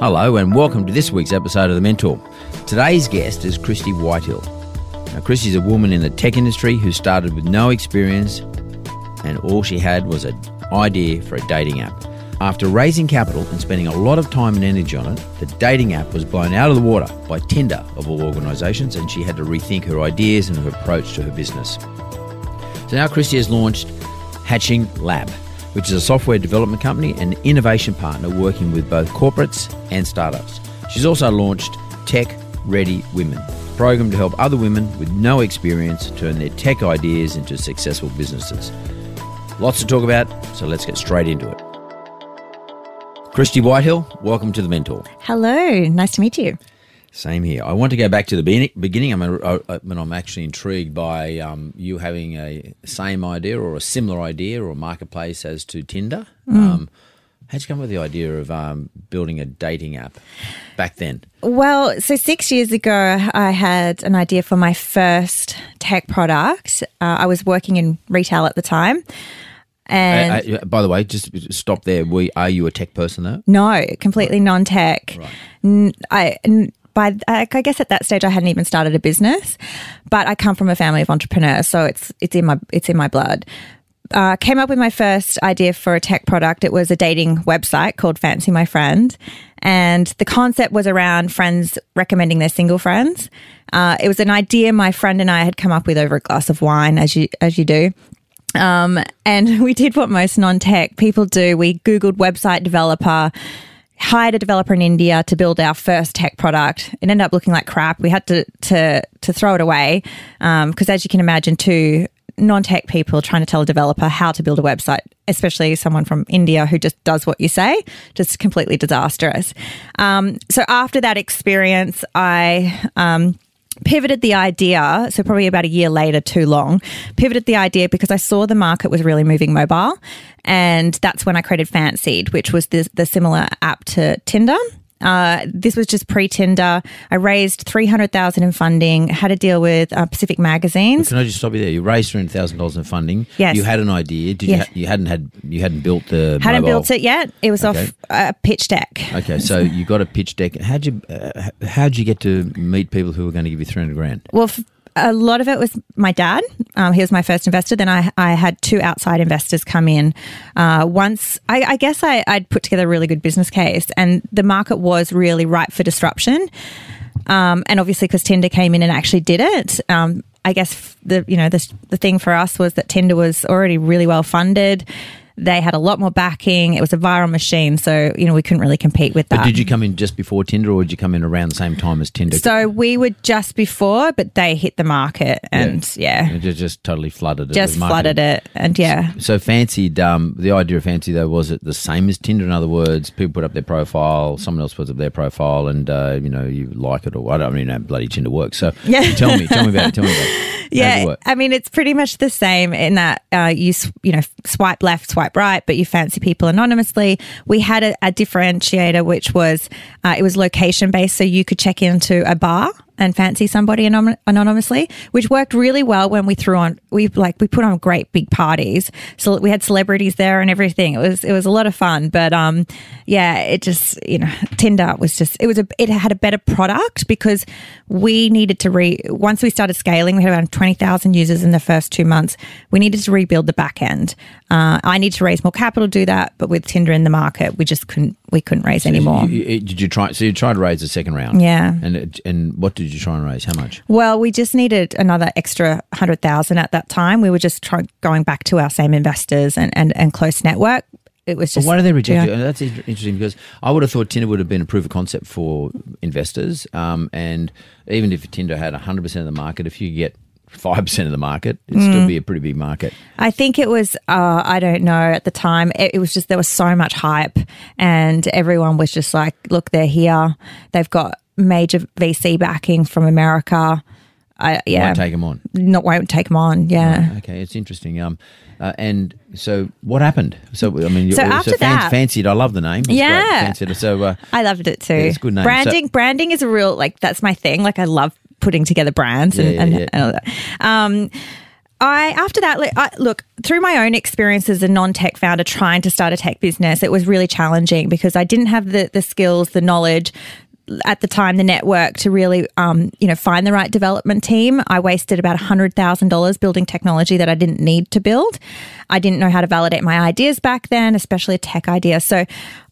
Hello, and welcome to this week's episode of The Mentor. Today's guest is Christie Whitehill. Now, Christie's a woman in the tech industry who started with no experience, and all she had was an idea for a dating app. After raising capital and spending a lot of time and energy on it, the dating app was blown out of the water by Tinder, of all organisations, and she had to rethink her ideas and her approach to her business. So now Christie has launched Hatching Lab, which is a software development company and innovation partner working with both corporates and startups. She's also launched Tech Ready Women, a program to help other women with no experience turn their tech ideas into successful businesses. Lots to talk about, so let's get straight into it. Christie Whitehill, welcome to the Mentor. Hello, nice to meet you. Same here. I want to go back to the be- beginning. I mean, I, I mean, I'm actually intrigued by um, you having a same idea or a similar idea or marketplace as to Tinder. Um, how'd you come up with the idea of um, building a dating app back then? Well, so six years ago, I had an idea for my first tech product. Uh, I was working in retail at the time. And Uh, uh, by the way, just stop there. We are you a tech person though? no, completely non tech. N- I. By, I guess at that stage I hadn't even started a business, but I come from a family of entrepreneurs, so it's it's in my it's in my blood. uh, came up with my first idea for a tech product. It was a dating website called Fancy My Friend. And the concept was around friends recommending their single friends. Uh, it was an idea my friend and I had come up with over a glass of wine, as you as you do. Um, and we did what most non-tech people do. We Googled website developer, hired a developer in India to build our first tech product. It ended up looking like crap. We had to to to throw it away because, as you can imagine, two non-tech people trying to tell a developer how to build a website, especially someone from India who just does what you say, just completely disastrous. Um, so after that experience, I. Um, pivoted the idea so probably about a year later too long pivoted the idea because i saw the market was really moving mobile. And that's when i created fancied which was the, the similar app to tinder uh, this was just pre-Tinder. I raised three hundred thousand in funding. Had a deal with uh, Pacific Magazines. Can I just stop you there? You raised three hundred thousand dollars in funding. Yes. You had an idea. Did you? Yes. Ha- you hadn't had. You hadn't built the. Hadn't mobile- built it yet. It was Okay. off a pitch deck. Okay, so you got a pitch deck. How'd you? Uh, how'd you get to meet people who were going to give you three hundred grand? Well, f- a lot of it was my dad. Um, he was my first investor. Then I, I had two outside investors come in. Uh, once, I, I guess I, I'd put together a really good business case, and the market was really ripe for disruption. Um, and obviously, because Tinder came in and actually did it, um, I guess the you know the the thing for us was that Tinder was already really well funded. They had a lot more backing. It was a viral machine, so you know we couldn't really compete with that. But did you come in just before Tinder, or did you come in around the same time as Tinder? So we were just before, but they hit the market, and yeah, It just, totally flooded it. just flooded it, and yeah, So fancied. Um, the idea of fancy though was it the same as Tinder? In other words, people put up their profile, someone else puts up their profile, and uh, you know you like it or I don't really know how bloody Tinder works. So Yeah. tell me, tell me about it. Tell me about it yeah. I mean, it's pretty much the same in that uh, you you know swipe left, swipe right, but you fancy people anonymously. We had a, a differentiator, which was uh, it was location based, so you could check into a bar and fancy somebody anon- anonymously, which worked really well when we threw on we like we put on great big parties. So we had celebrities there and everything. It was it was a lot of fun. But um, yeah, it just you know Tinder was just it was a it had a better product because we needed to re once we started scaling, we had around twenty thousand users in the first two months. We needed to rebuild the back end. Uh, I need to raise more capital to do that, but with Tinder in the market, we just couldn't we couldn't raise any more. You- you- did you try? So you tried to raise a second round. Yeah. And it- and what did you try and raise? How much? Well, we just needed another extra hundred thousand at that time. We were just trying going back to our same investors and, and, and close network. It was But just why did they reject yeah. it? That's interesting because I would have thought Tinder would have been a proof of concept for investors. Um, and even if Tinder had 100% of the market, if you get 5% of the market, it'd Mm. still be a pretty big market. I think it was, uh, I don't know, at the time, it, it was just, there was so much hype and everyone was just like, look, they're here. They've got major VC backing from America. I, yeah. Won't take them on. not, won't take them on. Yeah. Okay, it's interesting. Um, uh, and so what happened? So I mean, So after fan- that- fancied. I love the name. It's great, Yeah. fancied. So uh, I loved it too. Yeah, it's a good name. Branding, branding is a real like that's my thing. Like I love putting together brands and, Yeah, yeah, and, all that. Um, I after that, I, look through my own experience as a non-tech founder trying to start a tech business, it was really challenging because I didn't have the the skills, the knowledge at the time, the network to really, um, you know, find the right development team. I wasted about hundred thousand dollars building technology that I didn't need to build. I didn't know how to validate my ideas back then, especially a tech idea. So.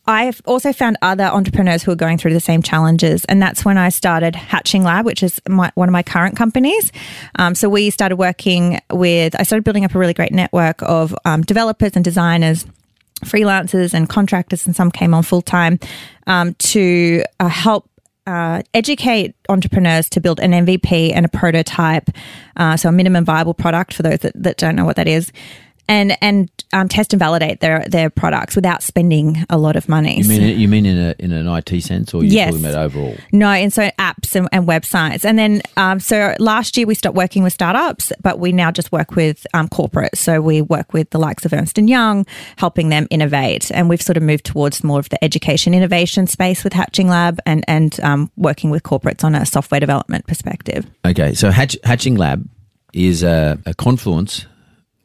I've also found other entrepreneurs who are going through the same challenges, and that's when I started Hatching Lab, which is my, one of my current companies. Um, so we started working with, I started building up a really great network of um, developers and designers freelancers and contractors, and some came on full time um, to uh, help. Uh, educate entrepreneurs to build an MVP and a prototype, uh, so a minimum viable product for those that, that don't know what that is, and and um, test and validate their their products without spending a lot of money. you mean you mean in a in an IT sense, or you're Yes. talking about overall? No, and so apps and, and websites. And then, um, so last year we stopped working with startups, but we now just work with um, corporates. So we work with the likes of Ernst and Young, helping them innovate. And we've sort of moved towards more of the education innovation space with Hatching Lab and and um, working with corporates on a software development perspective. Okay, so Hatch, Hatching Lab is a, a confluence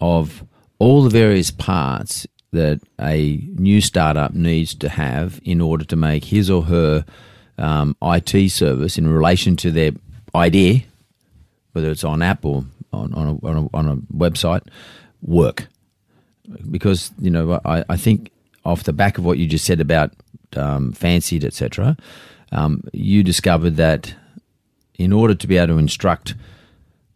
of all the various parts that a new startup needs to have in order to make his or her um, IT service in relation to their idea, whether it's on app or on, on, a, on, a, on a website, work. Because, you know, I, I think off the back of what you just said about um, fancied, etc., um, you discovered that in order to be able to instruct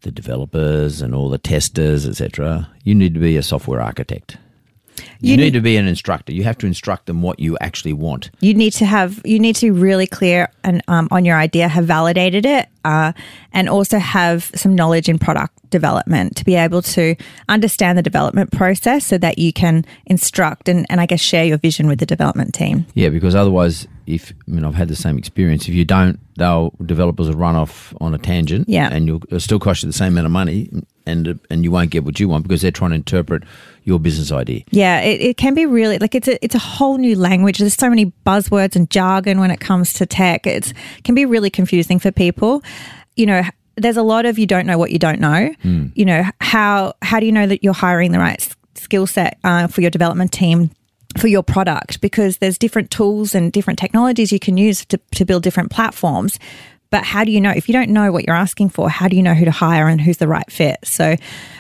the developers and all the testers, etc., you need to be a software architect. You, You need, need- to be an instructor. You have to instruct them what you actually want. you need to have you need to be really clear and um, on your idea have validated it uh, and also have some knowledge in product development to be able to understand the development process so that you can instruct and, and i guess share your vision with the development team Yeah, because otherwise, if I mean, I've had the same experience. If you don't, they'll developers will run off on a tangent. Yeah. and you'll it'll still cost you the same amount of money, and and you won't get what you want because they're trying to interpret your business idea. yeah it, it can be really like it's a it's a whole new language. There's so many buzzwords and jargon when it comes to tech. It's can be really confusing for people. You know there's a lot of you don't know what you don't know. You know how how do you know that you're hiring the right skill set uh, for your development team for your product? Because there's different tools and different technologies you can use to, to build different platforms but how do you know if you don't know what you're asking for how do you know who to hire and who's the right fit so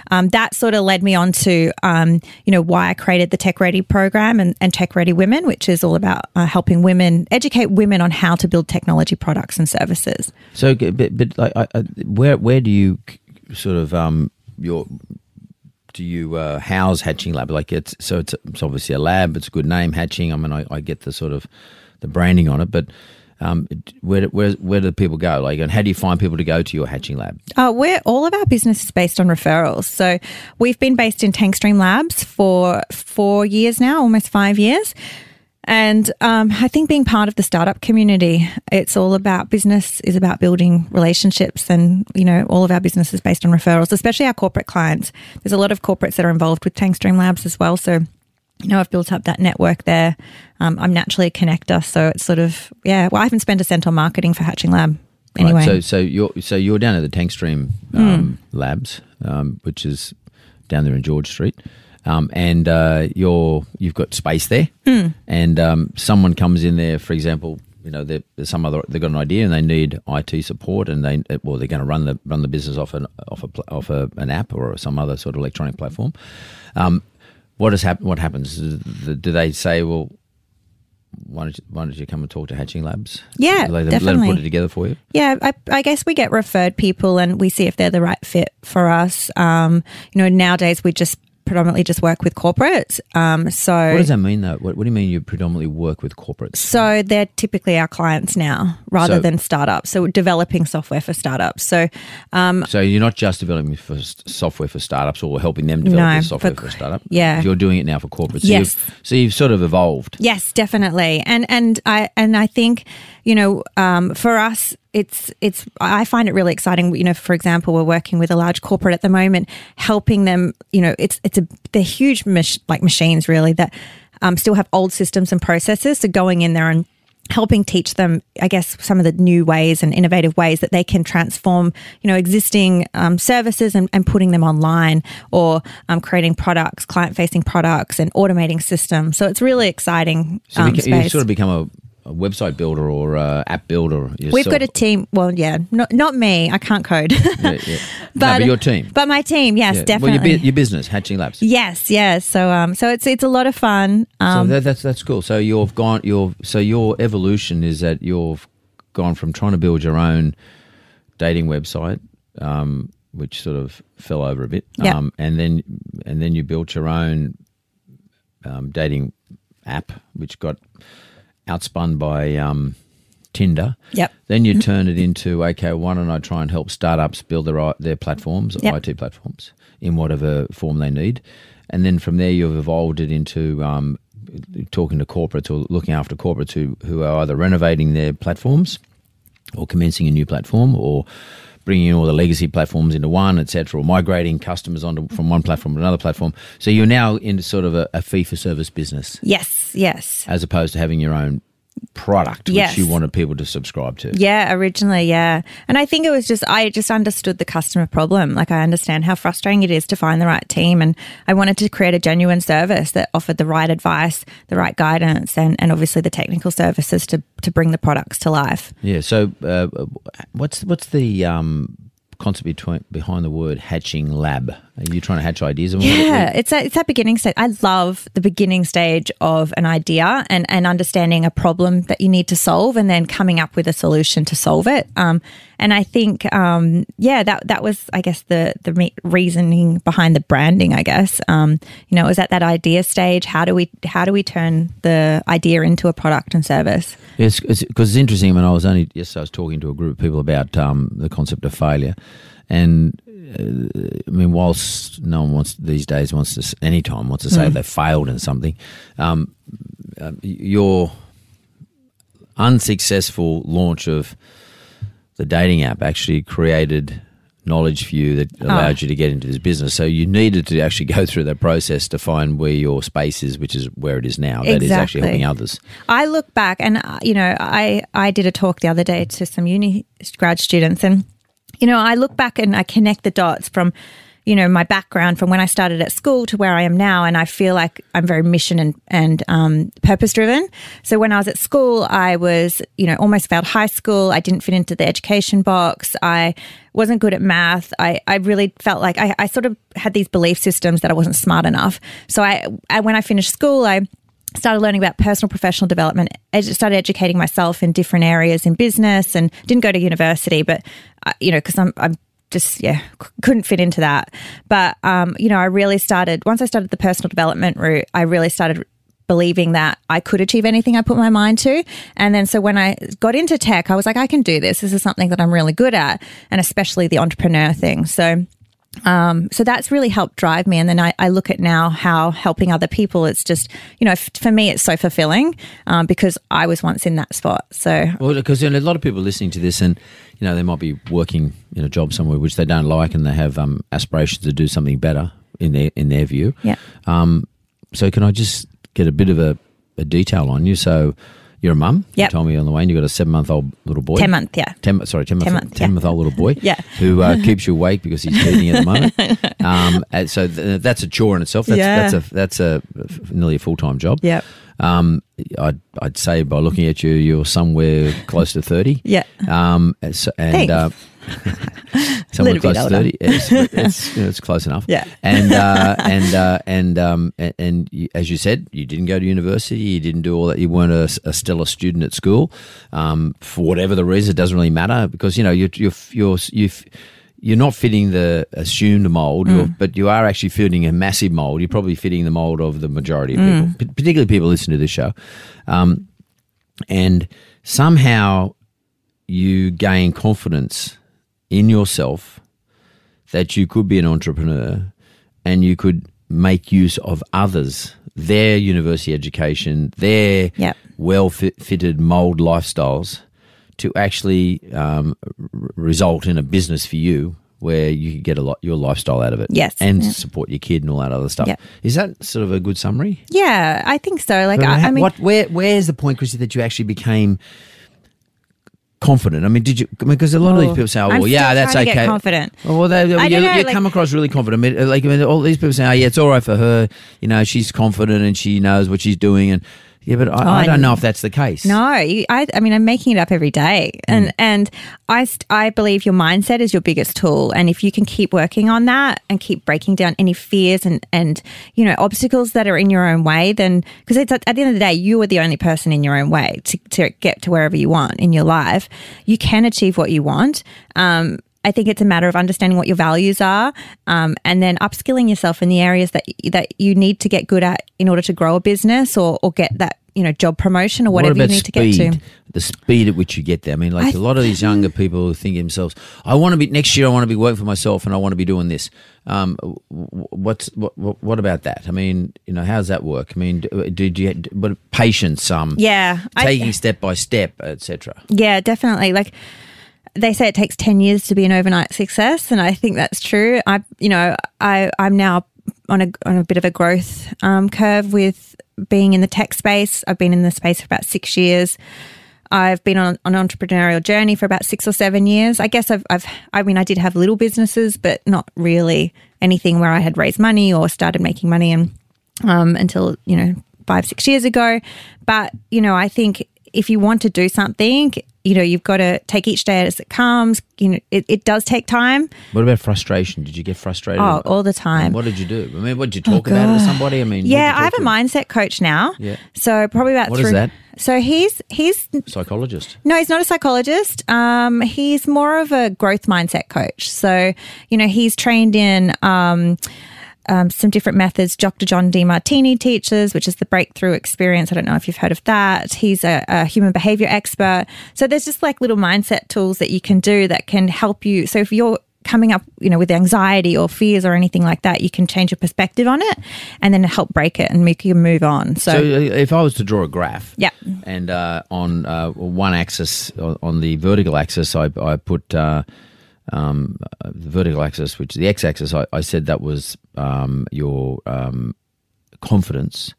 um, that sort of led me on to um, you know why i created the tech ready program and, and tech ready women which is all about uh, helping women educate women on how to build technology products and services So, but, but like, I, I, where where do you sort of um your do you uh, house Hatching Lab? Like it's so it's, it's obviously a lab. It's a good name, Hatching. I mean, I, I get the sort of the branding on it, but um, where where where do people go? Like, and how do you find people to go to your Hatching Lab? Uh, we're all of our business is based on referrals. So we've been based in Tank Stream Labs for four years now, almost five years. And um, I think being part of the startup community, it's all about business is about building relationships, and you know all of our business is based on referrals, especially our corporate clients. There's a lot of corporates that are involved with Tank Stream Labs as well. So you know, I've built up that network there. Um, I'm naturally a connector, so it's sort of yeah. Well, I haven't spent a cent on marketing for Hatching Lab. anyway. Right, so so you're so you're down at the Tank Stream um, Labs, um, which is down there in George Street, um, and uh, you're you've got space there, and um, someone comes in there, for example. You know, there's some other. They've got an idea and they need IT support, and they well, they're going to run the run the business off an off a off a, an app or some other sort of electronic platform. What has happened? What happens? Do they say, well, why don't you, why don't you come and talk to Hatching Labs? Yeah, let them, let them put it together for you. Yeah, I, I guess we get referred people and we see if they're the right fit for us. Um, you know, nowadays we just predominantly just work with corporates. Um, so What does that mean, though? What, what do you mean you predominantly work with corporates? So they're typically our clients now rather So- than startups. So developing software for startups. So um, So you're not just developing for software for startups or helping them develop No, software for- for, startup. yeah. you're doing it now for corporates. So Yes. You've, so you've sort of evolved. yes, definitely. And and I and I think you know um, for us. It's it's. I find it really exciting. You know, for example, we're working with a large corporate at the moment, helping them. You know, it's it's a they're huge mach- like machines really that um, still have old systems and processes. So going in there and helping teach them, I guess, some of the new ways and innovative ways that they can transform, you know, existing um, services and, and putting them online or um, creating products, client-facing products and automating systems. So it's really exciting So um, you sort of become a, a website builder or a app builder. We've got a team. Well, yeah, not not me. I can't code, Yeah, yeah. no, but your team. But my team, yes, Yeah. definitely. Well, your, your business, Hatching Labs. yes, yes. So, um, so it's it's a lot of fun. Um, so that, that's that's cool. So you've gone. Your so your evolution is that you've gone from trying to build your own dating website, um, which sort of fell over a bit, Yeah. um, and then and then you built your own um, dating app, which got outspun by um, Tinder. Yep. Then you turn it into okay. Why don't I try and help startups build their their platforms, Yep. IT platforms, in whatever form they need, and then from there you've evolved it into um, talking to corporates or looking after corporates who who are either renovating their platforms or commencing a new platform or bringing all the legacy platforms into one, etc., or migrating customers onto from one platform to another platform. So you're now into sort of a, a fee for service business yes, yes. as opposed to having your own product Yes. which you wanted people to subscribe to. Yeah, originally, yeah. And I think it was just, I just understood the customer problem. Like, I understand how frustrating it is to find the right team. And I wanted to create a genuine service that offered the right advice, the right guidance, and, and obviously the technical services to, to bring the products to life. Yeah. So, uh, what's what's the um, concept between, behind the word hatching lab? Are you trying to hatch ideas? Yeah, it's that it's that beginning stage. I love the beginning stage of an idea and and understanding a problem that you need to solve, and then coming up with a solution to solve it. Um, and I think, um, yeah, that that was, I guess, the the me- reasoning behind the branding. I guess, um, you know, it was at that idea stage. How do we how do we turn the idea into a product and service? Yes, because it's, it's interesting. When I was only yes, I was talking to a group of people about um, the concept of failure, and uh, I mean, whilst no one wants these days wants to any time wants to say they failed in something, um, um, your unsuccessful launch of the dating app actually created knowledge for you that allowed you to get into this business. So you needed to actually go through that process to find where your space is, which is where it is now. That is actually helping others. I look back and uh, you know I I did a talk the other day to some uni grad students and you know I look back and I connect the dots from you know my background from when I started at school to where I am now and I feel like I'm very mission and and um, purpose driven. So when I was at school I was you know almost failed high school. I didn't fit into the education box. I wasn't good at math. I, I really felt like I, I sort of had these belief systems that I wasn't smart enough. So I, I when I finished school I started learning about personal professional development started educating myself in different areas in business and didn't go to university but uh, you know because i'm i'm just yeah c- couldn't fit into that but um you know i really started once i started the personal development route i really started believing that I could achieve anything I put my mind to. And then so when I got into tech, I was like, I can do this. This is something that I'm really good at, and especially the entrepreneur thing. So um, so that's really helped drive me. And then I, I look at now how helping other people, it's just, you know, f- for me, it's so fulfilling um, because I was once in that spot. So, Well, because a lot of people listening to this, and you know, they might be working in a job somewhere which they don't like, and they have um, aspirations to do something better in their in their view. yeah. Um, so, can I just get a bit of a, a detail on you? So, You're a mum. You Yep. told me on the way, and you've got a seven month old little boy. 10 month, yeah. Ten, sorry, ten, month, month, ten yeah. month old little boy. Yeah. who uh, keeps you awake because he's feeding at the moment. Um, and so th- that's a chore in itself. That's, Yeah. that's a that's a nearly a full time job. Yep. Um, I'd I'd say by looking at you, you're somewhere close to thirty. Yeah. Um, and and uh, somewhere close to thirty. It's, it's, you know, it's close enough. Yeah. And uh, and uh, and um, and, and you, as you said, you didn't go to university. You didn't do all that. You weren't a, a stellar student at school. Um, for whatever the reason, it doesn't really matter because you know you're you're you're you you're not fitting the assumed mold, you're, but you are actually fitting a massive mold. You're probably fitting the mold of the majority of people, p- particularly people listening to this show. Um, and somehow you gain confidence in yourself that you could be an entrepreneur and you could make use of others, their university education, their Yep. well fit, fitted mold lifestyles to actually um, r- result in a business for you where you could get a lot your lifestyle out of it. Yes. And Yeah. support your kid and all that other stuff. Yep. Is that sort of a good summary? Yeah, I think so. Like, I, I mean, what? Where? Where's the point, Chrissy, that you actually became confident? I mean, did you? Because a lot of these people say, "Oh, well, yeah, that's okay." confident. Oh, well, they, I you, know, you like- come across really confident. I mean, Like I mean, all these people say, "Oh, yeah, it's all right for her." You know, she's confident and she knows what she's doing, and yeah, but I, I I don't know if that's the case. No, you, I, I mean, I'm making it up every day, and and I, I believe your mindset is your biggest tool, and if you can keep working on that and keep breaking down any fears and and you know obstacles that are in your own way, then because it's at, at the end of the day, you are the only person in your own way to to get to wherever you want in your life. You can achieve what you want. Um, I think it's a matter of understanding what your values are, um, and then upskilling yourself in the areas that that you need to get good at in order to grow a business or or get that you know job promotion or What whatever you about need to get to. The speed at which you get there. I mean, like I a lot of these younger people who think to themselves, "I want to be next year. I want to be working for myself, and I want to be doing this." Um, what's what, what? What about that? I mean, you know, how does that work? I mean, do, do you? But patience, um, Yeah, I- taking step by step, etc. Yeah, definitely. Like they say it takes 10 years to be an overnight success and I think that's true. I you know, I I'm now on a on a bit of a growth um, curve with being in the tech space. I've been in the space for about 6 years. I've been on an entrepreneurial journey for about 6 or 7 years. I guess I've I've I mean I did have little businesses but not really anything where I had raised money or started making money and um, until you know five six years ago. But you know, I think if you want to do something, you know, you've got to take each day as it comes. You know, it, it does take time. What about frustration? Did you get frustrated? Oh, all the time. Oh, And what did you do? I mean, what did you talk about it with somebody? I mean, Yeah, I have a mindset coach now. Yeah. So probably about What is three. that? So he's he's psychologist. No, he's not a psychologist. Um, he's more of a growth mindset coach. So, you know, he's trained in um, um, some different methods. Dr. John Demartini teaches, which is the breakthrough experience. I don't know if you've heard of that. He's a, a human behavior expert. So there's just like little mindset tools that you can do that can help you. So if you're coming up, you know, with anxiety or fears or anything like that, you can change your perspective on it and then help break it and make you move on. So, So, uh, if I was to draw a graph, Yeah. and uh, on uh, one axis, on on the vertical axis, I, I put uh, um, the vertical axis, which is the x-axis. I, I said that was um, your um, confidence,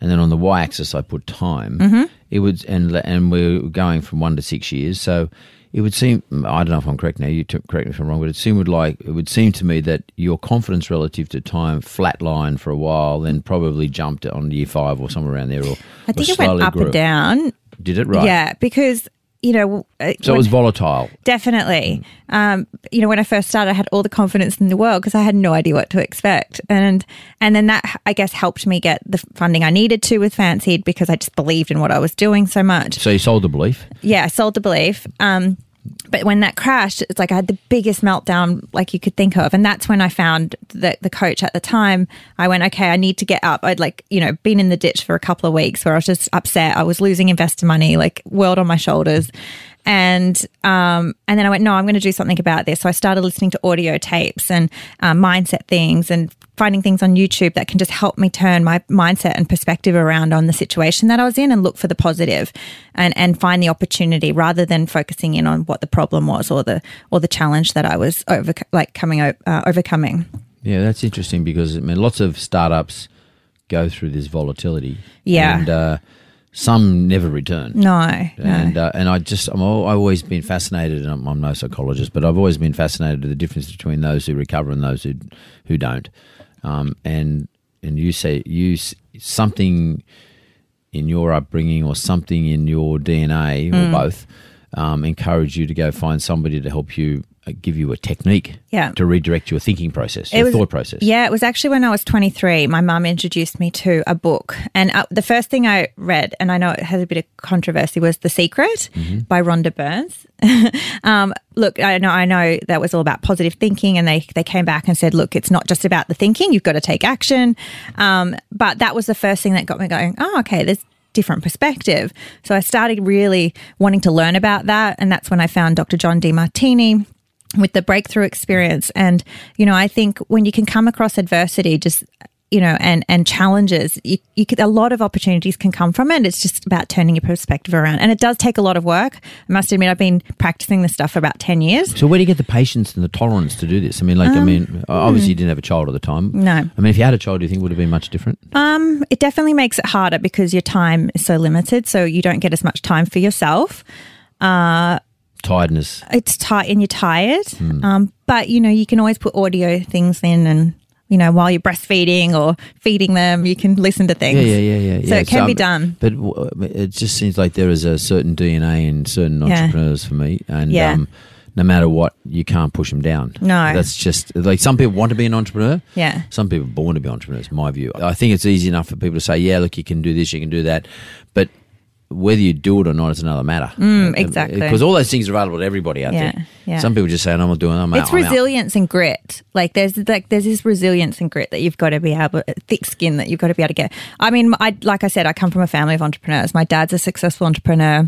and then on the y-axis, I put time. Mm-hmm. It would, and and we're going from one to six years, so. It would seem I don't know if I'm correct now. You correct me if I'm wrong, but it seemed like it would seem to me that your confidence relative to time flatlined for a while, then probably jumped on year five or somewhere around there. Or I think or it went up grew. and down. Did it right? Yeah, because you know, uh, So it was volatile. definitely. Um, you know, when I first started, I had all the confidence in the world because I had no idea what to expect, and and then that I guess helped me get the funding I needed to with Fancied because I just believed in what I was doing so much. So you sold the belief. Yeah, I sold the belief. Um, but when that crashed, it's like I had the biggest meltdown like you could think of, and that's when I found the the coach at the time. I went, okay, I need to get up. I'd like you know been in the ditch for a couple of weeks where I was just upset. I was losing investor money, like world on my shoulders, and um, and then I went, no, I'm going to do something about this. So I started listening to audio tapes and um, mindset things and finding things on YouTube that can just help me turn my mindset and perspective around on the situation that I was in and look for the positive and and find the opportunity rather than focusing in on what the problem was or the or the challenge that I was over like coming uh, overcoming. Yeah, that's interesting because I mean, lots of startups go through this volatility. Yeah. and uh, some never return. No, no. And uh, and I just I'm all, I've always been fascinated, and I'm, I'm no psychologist, but I've always been fascinated with the difference between those who recover and those who who don't. Um, and and you say you something in your upbringing or something in your DNA Mm. or both um, encourage you to go find somebody to help you give you a technique Yeah. to redirect your thinking process, your was- thought process. Yeah, it was actually when I was 23. My mum introduced me to a book, and uh, the first thing I read, and I know it has a bit of controversy, was *The Secret* by Rhonda Burns. um, look, I know, I know that was all about positive thinking, and they they came back and said, look, it's not just about the thinking; you've got to take action. Um, but that was the first thing that got me going. Oh, okay, there's different perspective. So I started really wanting to learn about that, and that's when I found Dr. John Demartini with the breakthrough experience and you know i think when you can come across adversity just you know and and challenges you, you could, a lot of opportunities can come from it it's just about turning your perspective around and it does take a lot of work i must admit i've been practicing this stuff for about 10 years So where do you get the patience and the tolerance to do this? I mean, like, I mean, obviously you didn't have a child at the time. Um, No. I mean, if you had a child, do you think it would have been much different? um it definitely makes it harder because your time is so limited so you don't get as much time for yourself Tiredness. it's tight and you're tired. Hmm. Um, but you know, you can always put audio things in and you know, while you're breastfeeding or feeding them, you can listen to things. Yeah, yeah, yeah, yeah. So yeah. it can be um, done. But w- it just seems like there is a certain DNA in certain Yeah. entrepreneurs for me, and Yeah. um, no matter what, you can't push them down. No. that's just like some people want to be an entrepreneur. Yeah. some people are born to be entrepreneurs. My view. I think it's easy enough for people to say, "Yeah, look, you can do this, you can do that," but whether you do it or not is another matter. Mm, exactly. Because all those things are available to everybody out Yeah, there. yeah. Some people just say, "I'm not doing. it, I'm It's out. I'm out." resilience and grit. Like there's like there's this resilience and grit that you've got to be able, thick skin that you've got to be able to get. I mean, I like I said, I come from a family of entrepreneurs. My dad's a successful entrepreneur.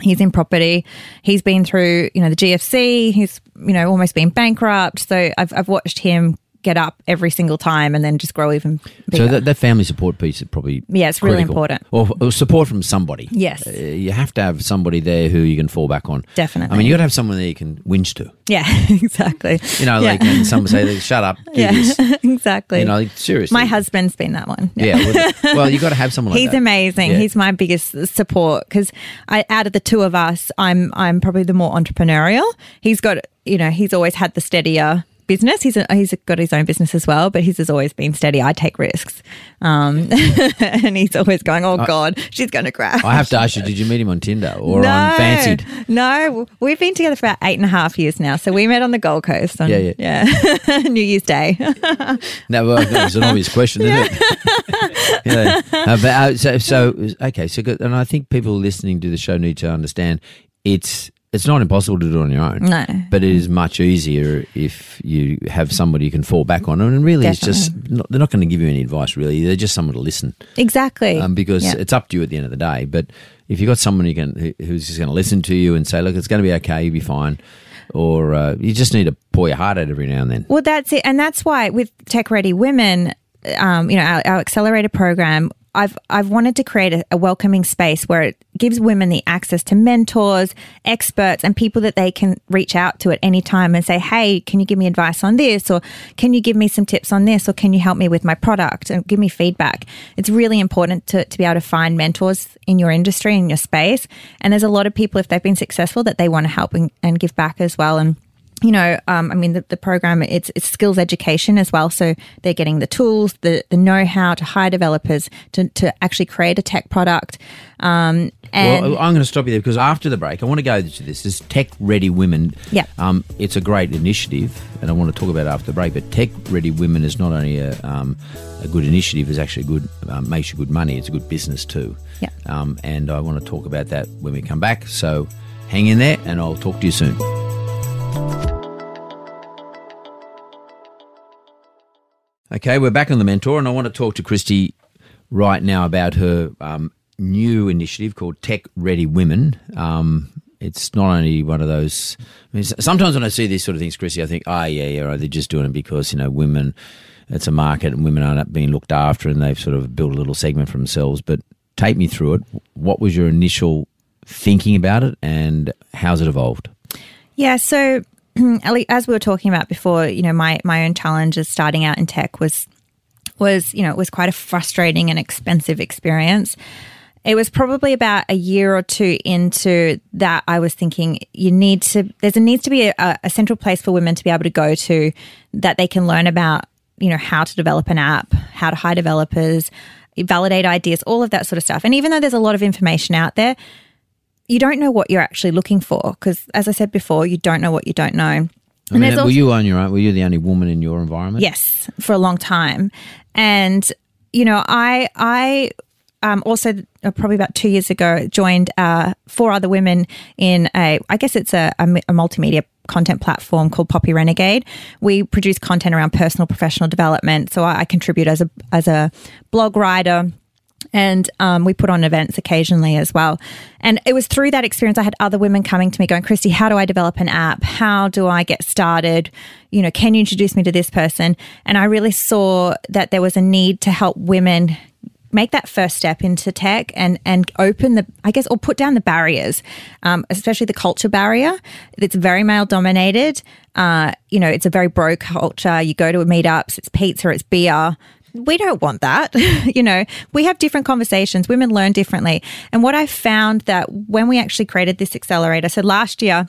He's in property. He's been through, you know, the GFC. He's, you know, almost been bankrupt. So I've I've watched him get up every single time and then just grow even bigger. So that, that family support piece is probably Yeah, it's really important. Or, or support from somebody. Yes. Uh, you have to have somebody there who you can fall back on. Definitely. I mean, you got to have someone there you can whinge to. yeah, exactly. You know, Yeah. like when someone say, "Shut up, yeah, this." exactly. You know, like, seriously. My husband's been that one. Yeah. well, well, you got to have someone. like He's that. amazing. Yeah. He's my biggest support because I, out of the two of us, I'm I'm probably the more entrepreneurial. He's got, you know, he's always had the steadier business. He's a, he's got his own business as well, but his has always been steady. I take risks, um, and he's always going, "Oh God, she's going to crash." I have to ask you: Did you meet him on Tinder or no, on Fancied? No, we've been together for about eight and a half years now. So we met on the Gold Coast on Yeah, yeah, New Year's Day. No, well, that was an obvious question, isn't it? yeah. Uh, but, uh, so, so okay, so good. And I think people listening to the show need to understand it's it's not impossible to do it on your own. No. but it is much easier if you have somebody you can fall back on. And really, it's just not, they're not going to give you any advice. Really, they're just someone to listen. exactly. um, because Yeah. it's up to you at the end of the day. But if you've got someone you can who- who's just going to listen to you and say, "Look, it's going to be okay, you'll be fine," or uh, you just need to pour your heart out every now and then. Well, that's it, and that's why with Tech Ready Women, um, you know, our, our accelerator program, I've I've wanted to create a, a welcoming space where it gives women the access to mentors, experts, and people that they can reach out to at any time and say, "Hey, can you give me advice on this?" or "Can you give me some tips on this?" or "Can you help me with my product?" and give me feedback. It's really important to to be able to find mentors in your industry in your space, and there's a lot of people if they've been successful that they want to help and, and give back as well, and you know, um, I mean, the, the program it's it's skills education as well. So they're getting the tools, the the know how to hire developers to to actually create a tech product. Um, and well, I'm going to stop you there because after the break, I want to go to this. This Tech Ready Women. Yeah. Um, it's a great initiative, and I want to talk about it after the break. But Tech Ready Women is not only a, um, a good initiative; it's actually good, um, makes you good money. It's a good business too. Yeah. Um, and I want to talk about that when we come back. So hang in there, and I'll talk to you soon. Okay, we're back on the mentor, and I want to talk to Christie right now about her um, new initiative called Tech Ready Women. Um, it's not only one of those. I mean, sometimes when I see these sort of things, Christie, I think, oh yeah, yeah, they're just doing it because you know women. It's a market, and women aren't being looked after, and they've sort of built a little segment for themselves. But take me through it. What was your initial thinking about it, and how's it evolved? Yeah, so as we were talking about before, you know, my my own challenges starting out in tech was was you know it was quite a frustrating and expensive experience. it was probably about a year or two into that I was thinking you need to there's a needs to be a, a central place for women to be able to go to that they can learn about you know how to develop an app, how to hire developers, validate ideas, all of that sort of stuff. And even though there's a lot of information out there, you don't know what you're actually looking for because, as I said before, you don't know what you don't know. I And mean, were also- you on your own? Were you the only woman in your environment? Yes, for a long time, and you know, I I um, also uh, probably about two years ago joined uh, four other women in a I guess it's a, a, a multimedia content platform called Poppy Renegade. We produce content around personal professional development, so I, I contribute as a as a blog writer. And um, we put on events occasionally as well. And it was through that experience I had other women coming to me going, Christie, how do I develop an app? How do I get started? You know, can you introduce me to this person? And I really saw that there was a need to help women make that first step into tech and and open the I guess or put down the barriers, um, especially the culture barrier. It's very male dominated. Uh, you know, it's a very bro culture. You go to meetups, it's pizza, it's beer. We don't want that. you know, we have different conversations. Women learn differently. And what I found that when we actually created this accelerator, so last year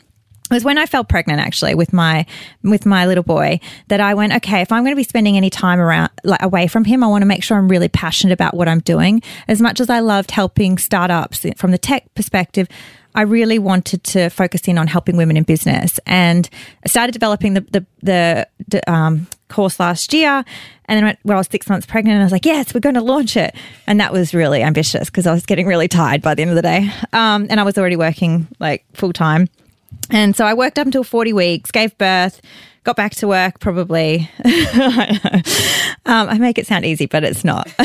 it was when I felt pregnant actually with my with my little boy that I went okay if I'm going to be spending any time around like away from him I want to make sure I'm really passionate about what I'm doing as much as I loved helping startups from the tech perspective I really wanted to focus in on helping women in business and I started developing the the, the, um, course last year and then when I was six months pregnant I was like yes we're going to launch it and that was really ambitious because I was getting really tired by the end of the day um, and I was already working like full time and so I worked up until 40 weeks, gave birth, got back to work probably. um, I make it sound easy, but it's not.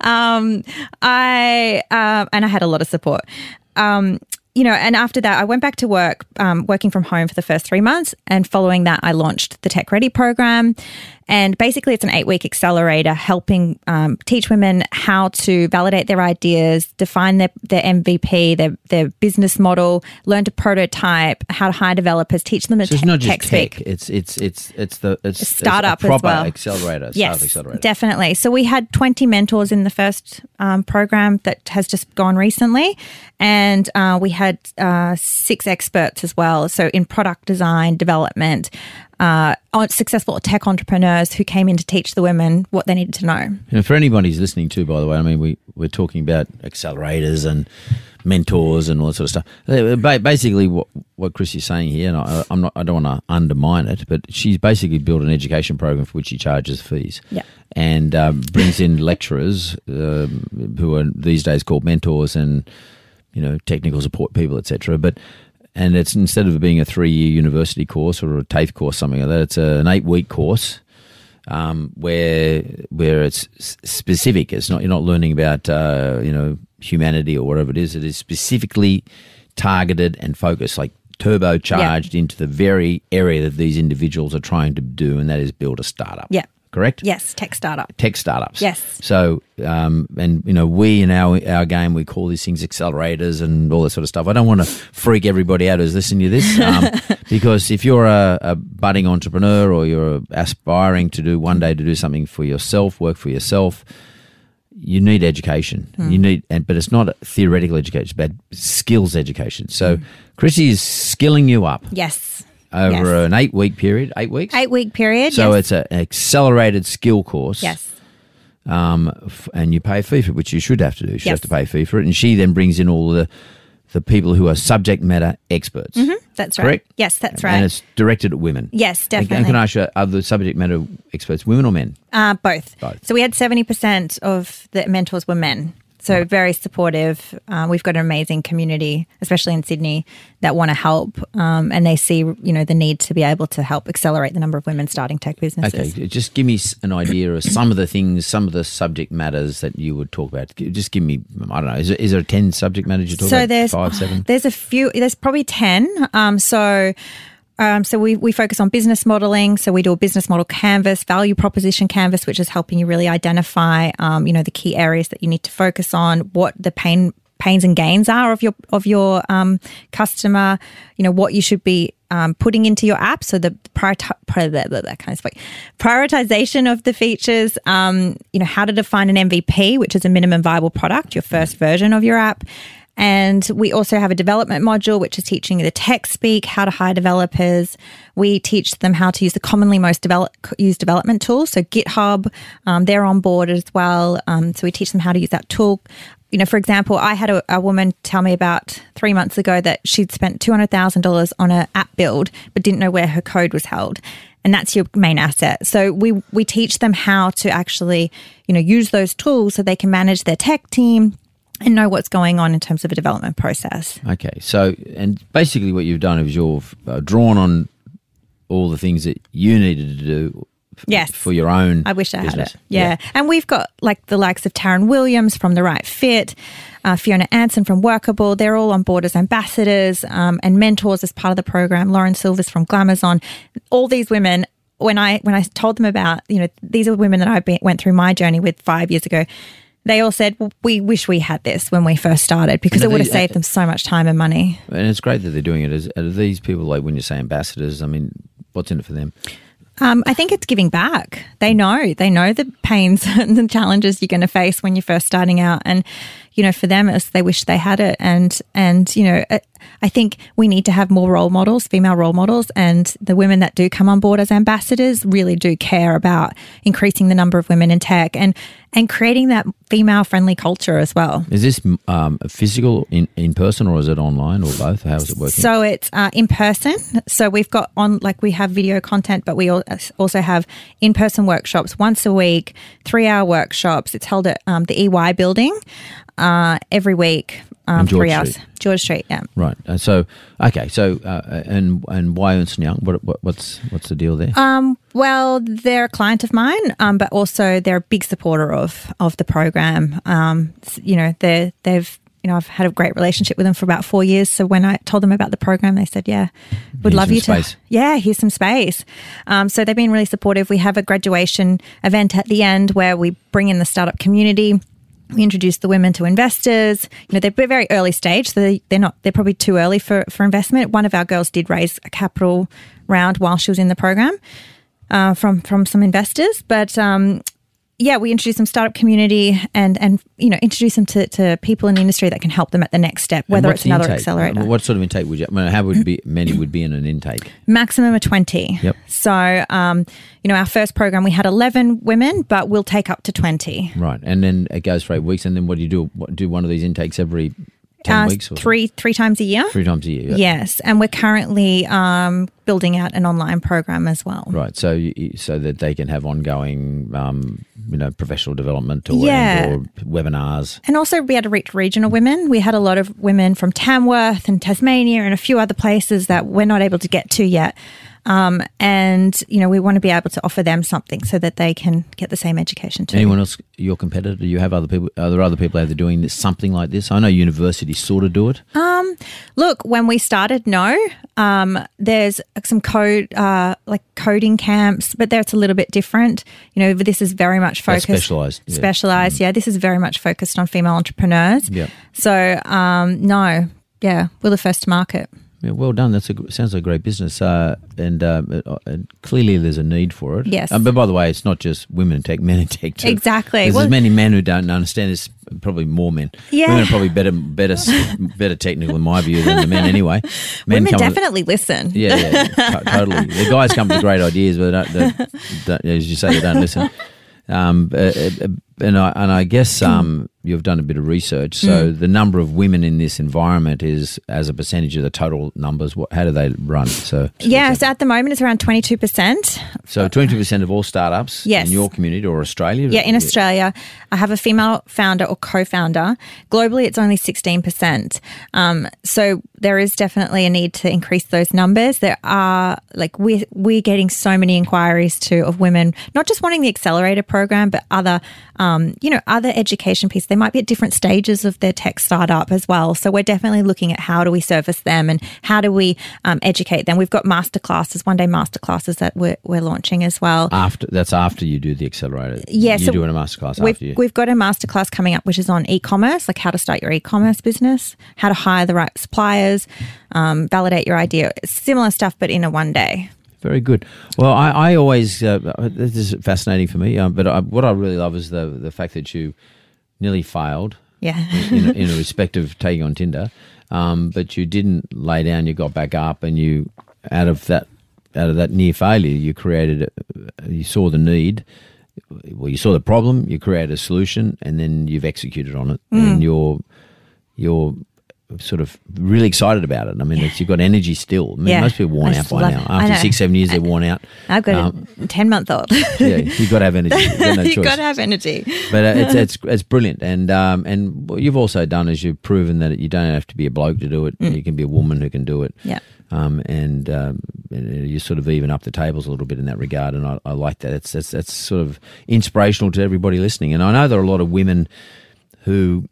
um, I, um, and I had a lot of support. Um, you know, and after that, I went back to work, um, working from home for the first three months. And following that, I launched the Tech Ready program. And basically, it's an eight week accelerator helping um, teach women how to validate their ideas, define their, their MVP, their, their business model, learn to prototype, how to hire developers, teach them a So it's te- not just tech. It's it's it's it's the it's it's a startup as proper well. accelerator. Yes, accelerator. definitely. So we had 20 mentors in the first um, program that has just gone recently. And uh, we had uh, six experts as well. So in product design, development, uh, on- successful tech entrepreneurs who came in to teach the women what they needed to know. And for anybody who's listening too, by the way, I mean we we're talking about accelerators and mentors and all that sort of stuff. Uh, Basically, what what Chris is saying here, and I, I'm not, I don't want to undermine it, but she's basically built an education program for which she charges fees. Yeah. and um, brings in lecturers um, who are these days called mentors and you know technical support people, etc. But and it's instead of it being a three-year university course or a TAFE course, something like that, it's an eight-week course um, where where it's specific. It's not you're not learning about uh, you know humanity or whatever it is. It is specifically targeted and focused, like turbocharged into the very area that these individuals are trying to do, and that is build a startup. Yeah. Correct. Yes, tech startup. Tech startups. Yes. So, um, and you know, we in our our game we call these things accelerators and all that sort of stuff. I don't want to freak everybody out who's listening to this, um, because if you're a, a budding entrepreneur or you're aspiring to do one day to do something for yourself, work for yourself, you need education. Hmm. You need, and but it's not theoretical education, but skills education. So, Hmm. Chrissy is skilling you up Yes. Over Yes. an eight week period. Eight weeks. Eight week period. So yes. it's a, an accelerated skill course Yes. um, f- and you pay a fee for it, which you should have to do. You should Yes. have to pay a fee for it, and she then brings in all the the people who are subject matter experts. That's right. Correct. Yes, that's right. And it's directed at women. Yes, And- And definitely. can I ask you, are the subject matter experts women or men? Uh, both. Both. So we had 70% of the mentors were men. So very supportive. Uh, we've got an amazing community, especially in Sydney, that want to help, um, and they see you know the need to be able to help accelerate the number of women starting tech businesses. Okay, just give me an idea of some of the things, some of the subject matters that you would talk about. Just give me, I don't know, is there, is there ten subject matters you talk so about? there's five, seven. There's a few. There's probably ten. Um, so. Um, so we, we focus on business modeling. So we do a business model canvas, value proposition canvas, which is helping you really identify, um, you know, the key areas that you need to focus on, what the pain pains and gains are of your of your um, customer. You know what you should be um, putting into your app. So the kind of prioritization of the features. Um, you know how to define an MVP, which is a minimum viable product, your first version of your app. And we also have a development module, which is teaching the tech speak, how to hire developers. We teach them how to use the commonly most develop, used development tools. So GitHub, um, they're on board as well. Um, so we teach them how to use that tool. You know, for example, I had a, a woman tell me about three months ago that she'd spent $200,000 on an app build, but didn't know where her code was held and that's your main asset. So we we teach them how to actually, you know, use those tools so they can manage their tech team, and know what's going on in terms of a development process. Okay, so and basically what you've done is you've uh, drawn on all the things that you needed to do. F- Yes. for your own. I wish I business. had it. Yeah. And we've got like the likes of Taryn Williams from The Right Fit, uh, Fiona Anson from Workible. They're all on board as ambassadors um, and mentors as part of the program. Lauren Silvers from Glamazon. All these women. When I when I told them about you know these are women that I went through my journey with five years ago, they all said well, we wish we had this when we first started because it would have saved them so much time and money. And it's great that they're doing it. As are these people like when you say ambassadors? I mean, what's in it for them? Um, I think it's giving back. They know, they know the pains and the challenges you're going to face when you're first starting out. And, you know, for them, it's they wish they had it. And, and, you know, I think we need to have more role models, female role models. And the women that do come on board as ambassadors really do care about increasing the number of women in tech and, and creating that female friendly culture as well. Is this um, physical in, in person or is it online or both? How is it working? So it's uh, in person. So we've got on, like, we have video content, but we also have in person workshops once a week, three hour workshops. It's held at um, the EY building uh, every week, um, George three hours. Street. George Street, yeah. right. And so okay. So uh, and and why Ernst Young? What, what what's what's the deal there? Um, well, they're a client of mine, um, but also they're a big supporter of of the program. Um, you know, they they've you know I've had a great relationship with them for about four years. So when I told them about the program, they said, "Yeah, would Here's love you space. to." Yeah, here's some space. Um, so they've been really supportive. We have a graduation event at the end where we bring in the startup community. We introduce the women to investors. You know, they're very early stage. So they, they're not. They're probably too early for for investment. One of our girls did raise a capital round while she was in the program uh, from from some investors. But um, yeah, we introduce some startup community and and you know introduce them to, to people in the industry that can help them at the next step, whether it's another intake? accelerator. What sort of intake would you? I mean, how would be many would be in an intake? Maximum of twenty. Yep. So um, you know, our first program we had eleven women, but we'll take up to twenty. Right, and then it goes for eight weeks, and then what do you do? What, do one of these intakes every ten Uh, weeks or three three times a year. three times a year? Yes, and we're currently um, building out an online program as well. Right, so you, so that they can have ongoing, um, you know, professional development or, Yeah. or webinars. and also be able to reach regional women. We had a lot of women from Tamworth and Tasmania and a few other places that we're not able to get to yet. Um, and you know, we want to be able to offer them something so that they can get the same education too. Anyone else, your competitor? Do you have other people? Are there other people out there doing this, something like this? I know universities sort of do it. Look, when we started, no. Um, there's some code, uh, like coding camps, but that's a little bit different. You know, this is very much That's focused. specialised, yeah. Mm. Specialized, yeah. This is very much focused on female entrepreneurs. Yep. So, um, no, yeah, we're the first to market. Yeah, well done. That's a sounds like a great business, uh, and, um, it- uh, and clearly there's a need for it. Yes. Um, but by the way, it's not just women in tech; men in tech too. Exactly. There's Well- as many men who don't understand. There's probably more men. Yeah. Women are probably better, better, better technical in my view than the men. Anyway, Men Women come with- definitely listen. Yeah, yeah, to- totally. The guys come with great ideas, but they don't, they don't, as you say, they don't listen. Um, uh, uh, and I and I guess um, you've done a bit of research. So Mm. the number of women in this environment is as a percentage of the total numbers. What, how do they run? So Yeah, so at the moment it's around 22%. so twenty two percent of all startups Yes. in your community or Australia. Yeah, in Australia, I have a female founder or co founder. Globally, it's only 16%. Um, so there is definitely a need to increase those numbers. There are, like, we're, we're getting so many inquiries too of women, not just wanting the accelerator program, but other um, you know, other education pieces. They might be at different stages of their tech startup as well. So we're definitely looking at how do we service them and how do we um, educate them. We've got masterclasses, one day masterclasses that we're, we're launching as well. After that's after you do the accelerator. Yeah, you're so doing a masterclass We've, after you. we've got a masterclass coming up, which is on e-commerce, like how to start your e-commerce business, how to hire the right suppliers, um, validate your idea, similar stuff, but in a one day. Very good. Well, I, I always uh, this is fascinating for me, um, but I, what I really love is the the fact that you nearly failed Yeah. in, a, in a respect of taking on Tinder, um, but you didn't lay down. You got back up, and you out of that out of that near failure, you created. You saw the need. Well, you saw the problem. You created a solution, and then you've executed on it, and you're you're sort of really excited about it. I mean, you've got energy still. I mean, Yeah. most people worn I out by now. it. After six, seven years, they're worn out. I've got Um, a 10 month old. yeah, you've got to have energy. You've got no You've got to have energy. But uh, it's, it's it's brilliant, and um, and what you've also done is you've proven that you don't have to be a bloke to do it. You can be a woman who can do it. Mm. Yeah. Um, and um, you sort of even up the tables a little bit in that regard, and I, I like that. It's, it's that's sort of inspirational to everybody listening. And I know there are a lot of women who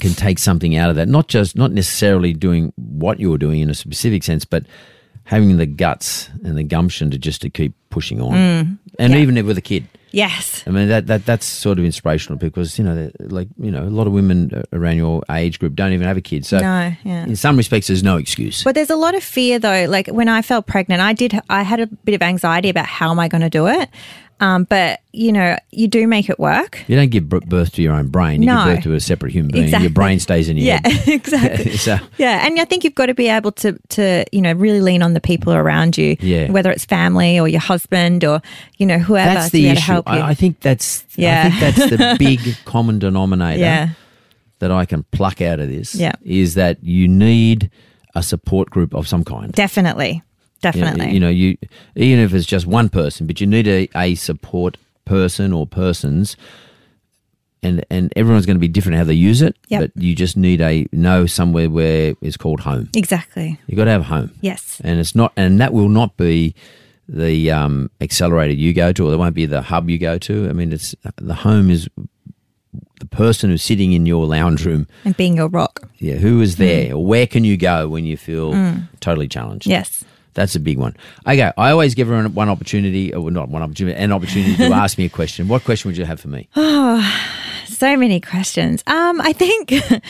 can take something out of that. Not just not necessarily doing what you're doing in a specific sense, but having the guts and the gumption to just to keep pushing on, and Mm. Yeah. even with a kid. Yes. I mean that, that that's sort of inspirational because you know like you know a lot of women around your age group don't even have a kid. So No, yeah. in some respects, there's no excuse. But there's a lot of fear though. Like when I felt pregnant, I did, I had a bit of anxiety about how am I going to do it? Um, but you know, you do make it work. you don't give birth to your own brain. You No. give birth to a separate human being. Exactly. Your brain stays in your Yeah, head. exactly. so Yeah, and I think you've got to be able to to you know really lean on the people around you, Yeah. whether it's family or your husband or you know whoever that's to the be able to issue. help you. I, I think that's Yeah. I think that's the big common denominator yeah, that I can pluck out of this. Yeah. is that you need a support group of some kind. definitely, definitely. You know, you even if it's just one person, but you need a, a support person or persons, and and everyone's going to be different how they use it. Yep. But you just need a know somewhere where it's called home. exactly. You got to have home, Yes. and it's not, and that will not be the um, accelerator you go to, or there won't be the hub you go to. I mean, it's the home is the person who's sitting in your lounge room. And being your rock. Yeah, who Mm. there, or where can you go when you feel totally challenged? Yes. That's a big one. Okay, I always give everyone one opportunity, or not one opportunity, an opportunity to ask me a question. What question would you have for me? Oh, so many questions. Um, I think.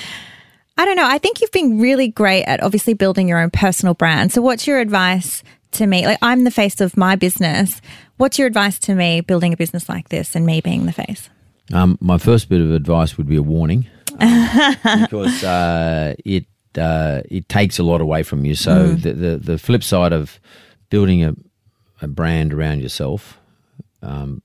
I don't know. I think you've been really great at obviously building your own personal brand. So, what's your advice to me? Like, I'm the face of my business. What's your advice to me building a business like this and me being the face? Um, my first bit of advice would be a warning, because uh, it uh, it takes a lot away from you. So the, the the flip side of building a a brand around yourself, um,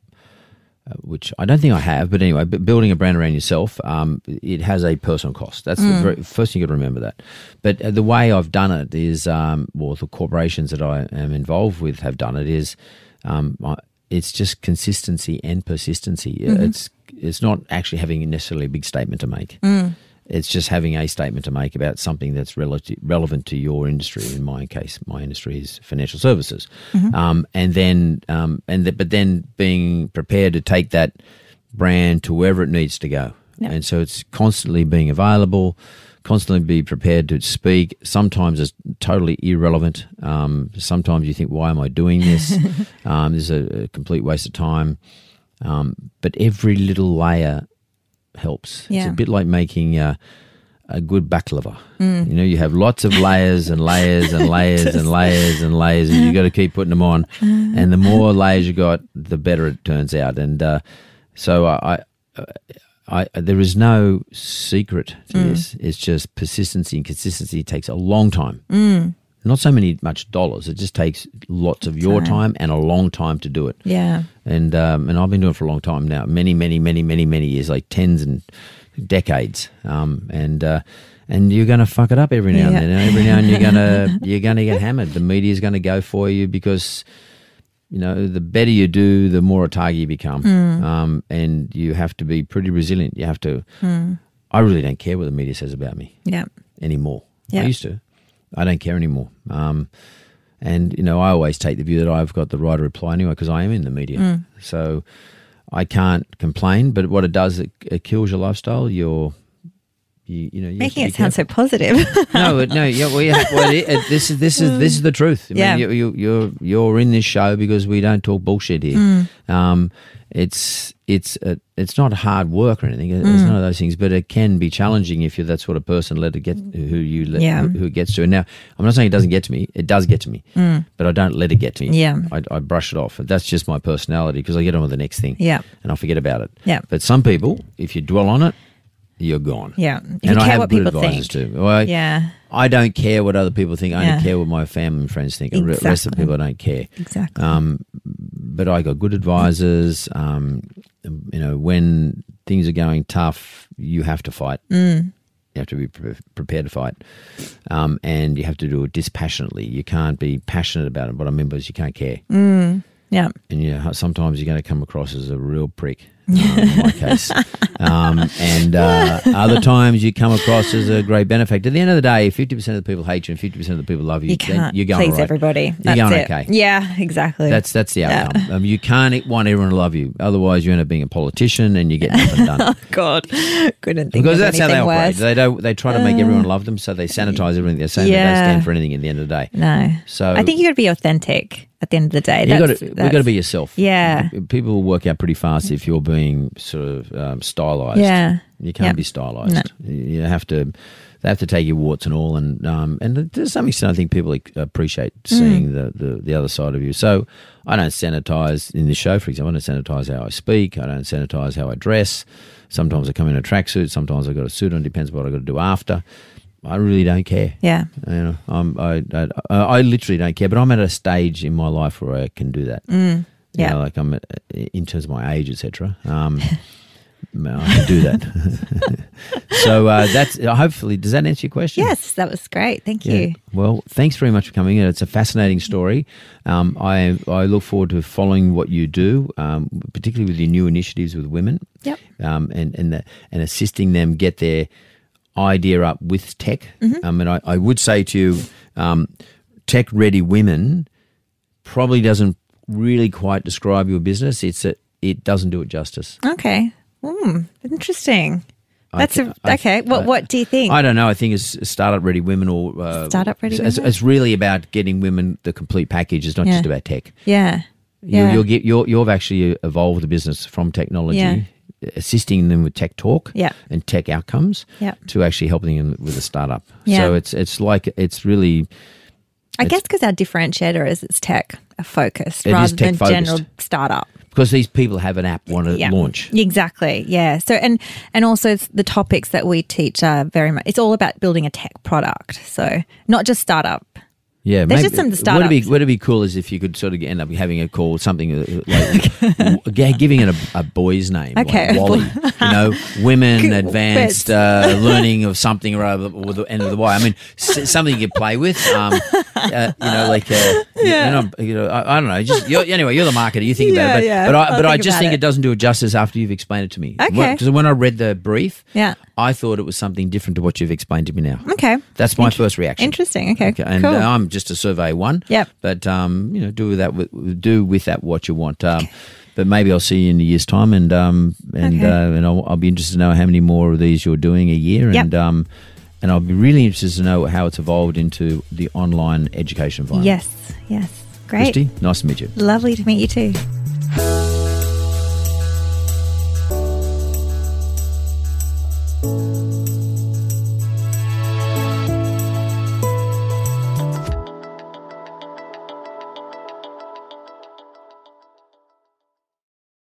uh, which I don't think I have, but anyway, but building a brand around yourself, um, it has a personal cost. That's the very, first thing you got to remember that. But uh, the way I've done it is, um, well, the corporations that I am involved with have done it is, um, I- it's just consistency and persistency. It's it's not actually having necessarily a big statement to make. It's just having a statement to make about something that's relative, relevant to your industry. In my case, my industry is financial services, um, and then um, and the, but then being prepared to take that brand to wherever it needs to go. Yeah. And so it's constantly being available, constantly be prepared to speak. Sometimes it's totally irrelevant. Um, sometimes you think, why am I doing this? um, this is a, a complete waste of time. Um, but every little layer helps. It's a bit like making uh, a good baklava. Mm. You know, you have lots of layers and layers and layers and layers and layers, and you got to keep putting them on. And the more layers you got, the better it turns out. And uh, so I, I, I, there is no secret to Mm. this. It's just persistency and consistency takes a long time. Mm. Not so many much dollars. It just takes lots of your time and a long time to do it Yeah. and um, and I've been doing it for a long time now, many, many, many, many, many years, like tens and decades. Um, and uh, and you're going to fuck it up every now Yeah. and then. Every now and you're going to you're going to get hammered. The media's going to go for you because you know the better you do, the more a target you become. Um, and you have to be pretty resilient. You have to. I really don't care what the media says about me Yeah. anymore. Yeah. I used to. I don't care anymore. Um, and you know, I always take the view that I've got the right to reply anyway because I am in the media. So I can't complain, but what it does, it, it kills your lifestyle. Your, you, you know, you Making it sound so positive. no, no, yeah, well, yeah, well it, it, this is this is this is the truth. I Yeah. mean, you, you, you're you're in this show because we don't talk bullshit here. Mm. Um, it's it's uh it's not hard work or anything. It's Mm. none of those things, but it can be challenging if you're that sort of person. Let it get who you let Yeah. who, who gets to. And now I'm not saying it doesn't get to me. It does get to me, but I don't let it get to me. Mm. Yeah. I, I brush it off. That's just my personality because I get on with the next thing. Yeah. and I forget about it. Yeah. but some people, if you dwell on it, you're gone. Yeah. If you and I care have what good people advisors think. too. I- yeah. I don't care what other people think. I Yeah. only care what my family and friends think. And the rest of the people, I don't care. Exactly. Um, but I got good advisors. Um, you know, when things are going tough, you have to fight. Mm. You have to be pre- prepared to fight, um, and you have to do it dispassionately. You can't be passionate about it. What I mean by is you can't care, yeah. and you know, sometimes you're going to come across as a real prick. Um, in my case, um, and uh, other times you come across as a great benefactor. At the end of the day, fifty percent of the people hate you and fifty percent of the people love you, You can't you're going please right. everybody. You're That's going it. okay. Yeah, exactly. That's that's the Yeah. outcome. Um, you can't want everyone to love you. Otherwise, you end up being a politician and you get nothing done. God. Couldn't think because that's how they operate. worse. They don't. They try to make everyone love them, so they sanitize everything they're saying. They don't stand for anything at the end of the day. no. So I think you got to be authentic at the end of the day. you got to. We got to be yourself. Yeah. People will work out pretty fast if you're being sort of um, stylized. Yeah. You can't Yep. be stylized. You have to. They have to take your warts and all, and um, and to some extent, I think people appreciate Mm. seeing the, the the other side of you. So I don't sanitize in this show, for example. I don't sanitize how I speak. I don't sanitize how I dress. Sometimes I come in a tracksuit. Sometimes I've got a suit on. It depends what I've got to do after. I really don't care. Yeah. You know, I'm, I, I I literally don't care. But I'm at a stage in my life where I can do that. Mm. You Yeah. know, like I'm at, in terms of my age, etc. Um, I can do that. so uh, that's hopefully. Does that answer your question? Yes, that was great. Thank Yeah. you. Well, thanks very much for coming in. It's a fascinating story. Um, I I look forward to following what you do, um, particularly with your new initiatives with women. Yep. Um, and and the, and assisting them get their idea up with tech. Mm-hmm. Um, and I, I would say to you, um, tech ready women probably doesn't really quite describe your business. It's a, it doesn't do it justice. Okay. Hmm. Interesting. That's I- a, okay. What I- What do you think? I don't know. I think it's startup ready women or uh, Startup ready it's, women? It's, really about getting women the complete package. It's not Yeah. just about tech. yeah. You, Yeah. You'll get you're, you've actually evolved the business from technology, Yeah. Assisting them with tech talk, Yeah. and tech outcomes, Yeah. to actually helping them with a startup. Yeah. So it's it's like it's really I guess because our differentiator is it's tech focused It rather than tech-focused. general startup. because these people have an app want to Yeah. launch. Exactly. Yeah. So and and also the topics that we teach are very much. It's all about building a tech product. So not just startup. Yeah, There's just some What'd be, startups. what'd be cool is if you could sort of end up having a call something uh, like giving it a, a boy's name, Okay. like Wally. you know, women advanced uh, learning of something or other, or the end of the Y. I mean, something you could play with. Um, uh, you know, like uh, Yeah. you know, you know, I, I don't know. Just you're, anyway, you're the marketer. You think about it, but, Yeah, yeah. but I, I'll but I just think it. it. doesn't do it justice after you've explained it to me. Okay. Because when I read the brief, Yeah. I thought it was something different to what you've explained to me now. Okay. That's my first reaction. Interesting. Okay. and cool. uh, I'm just a survey one. Yep. But um, you know, do with that with, do with that what you want. Um, but maybe I'll see you in a year's time, and um, and Okay. uh, and I'll, I'll be interested to know how many more of these you're doing a year, Yep. and um, and I'll be really interested to know how it's evolved into the online education environment. yes. Yes. Great. Christie, nice to meet you. Lovely to meet you too.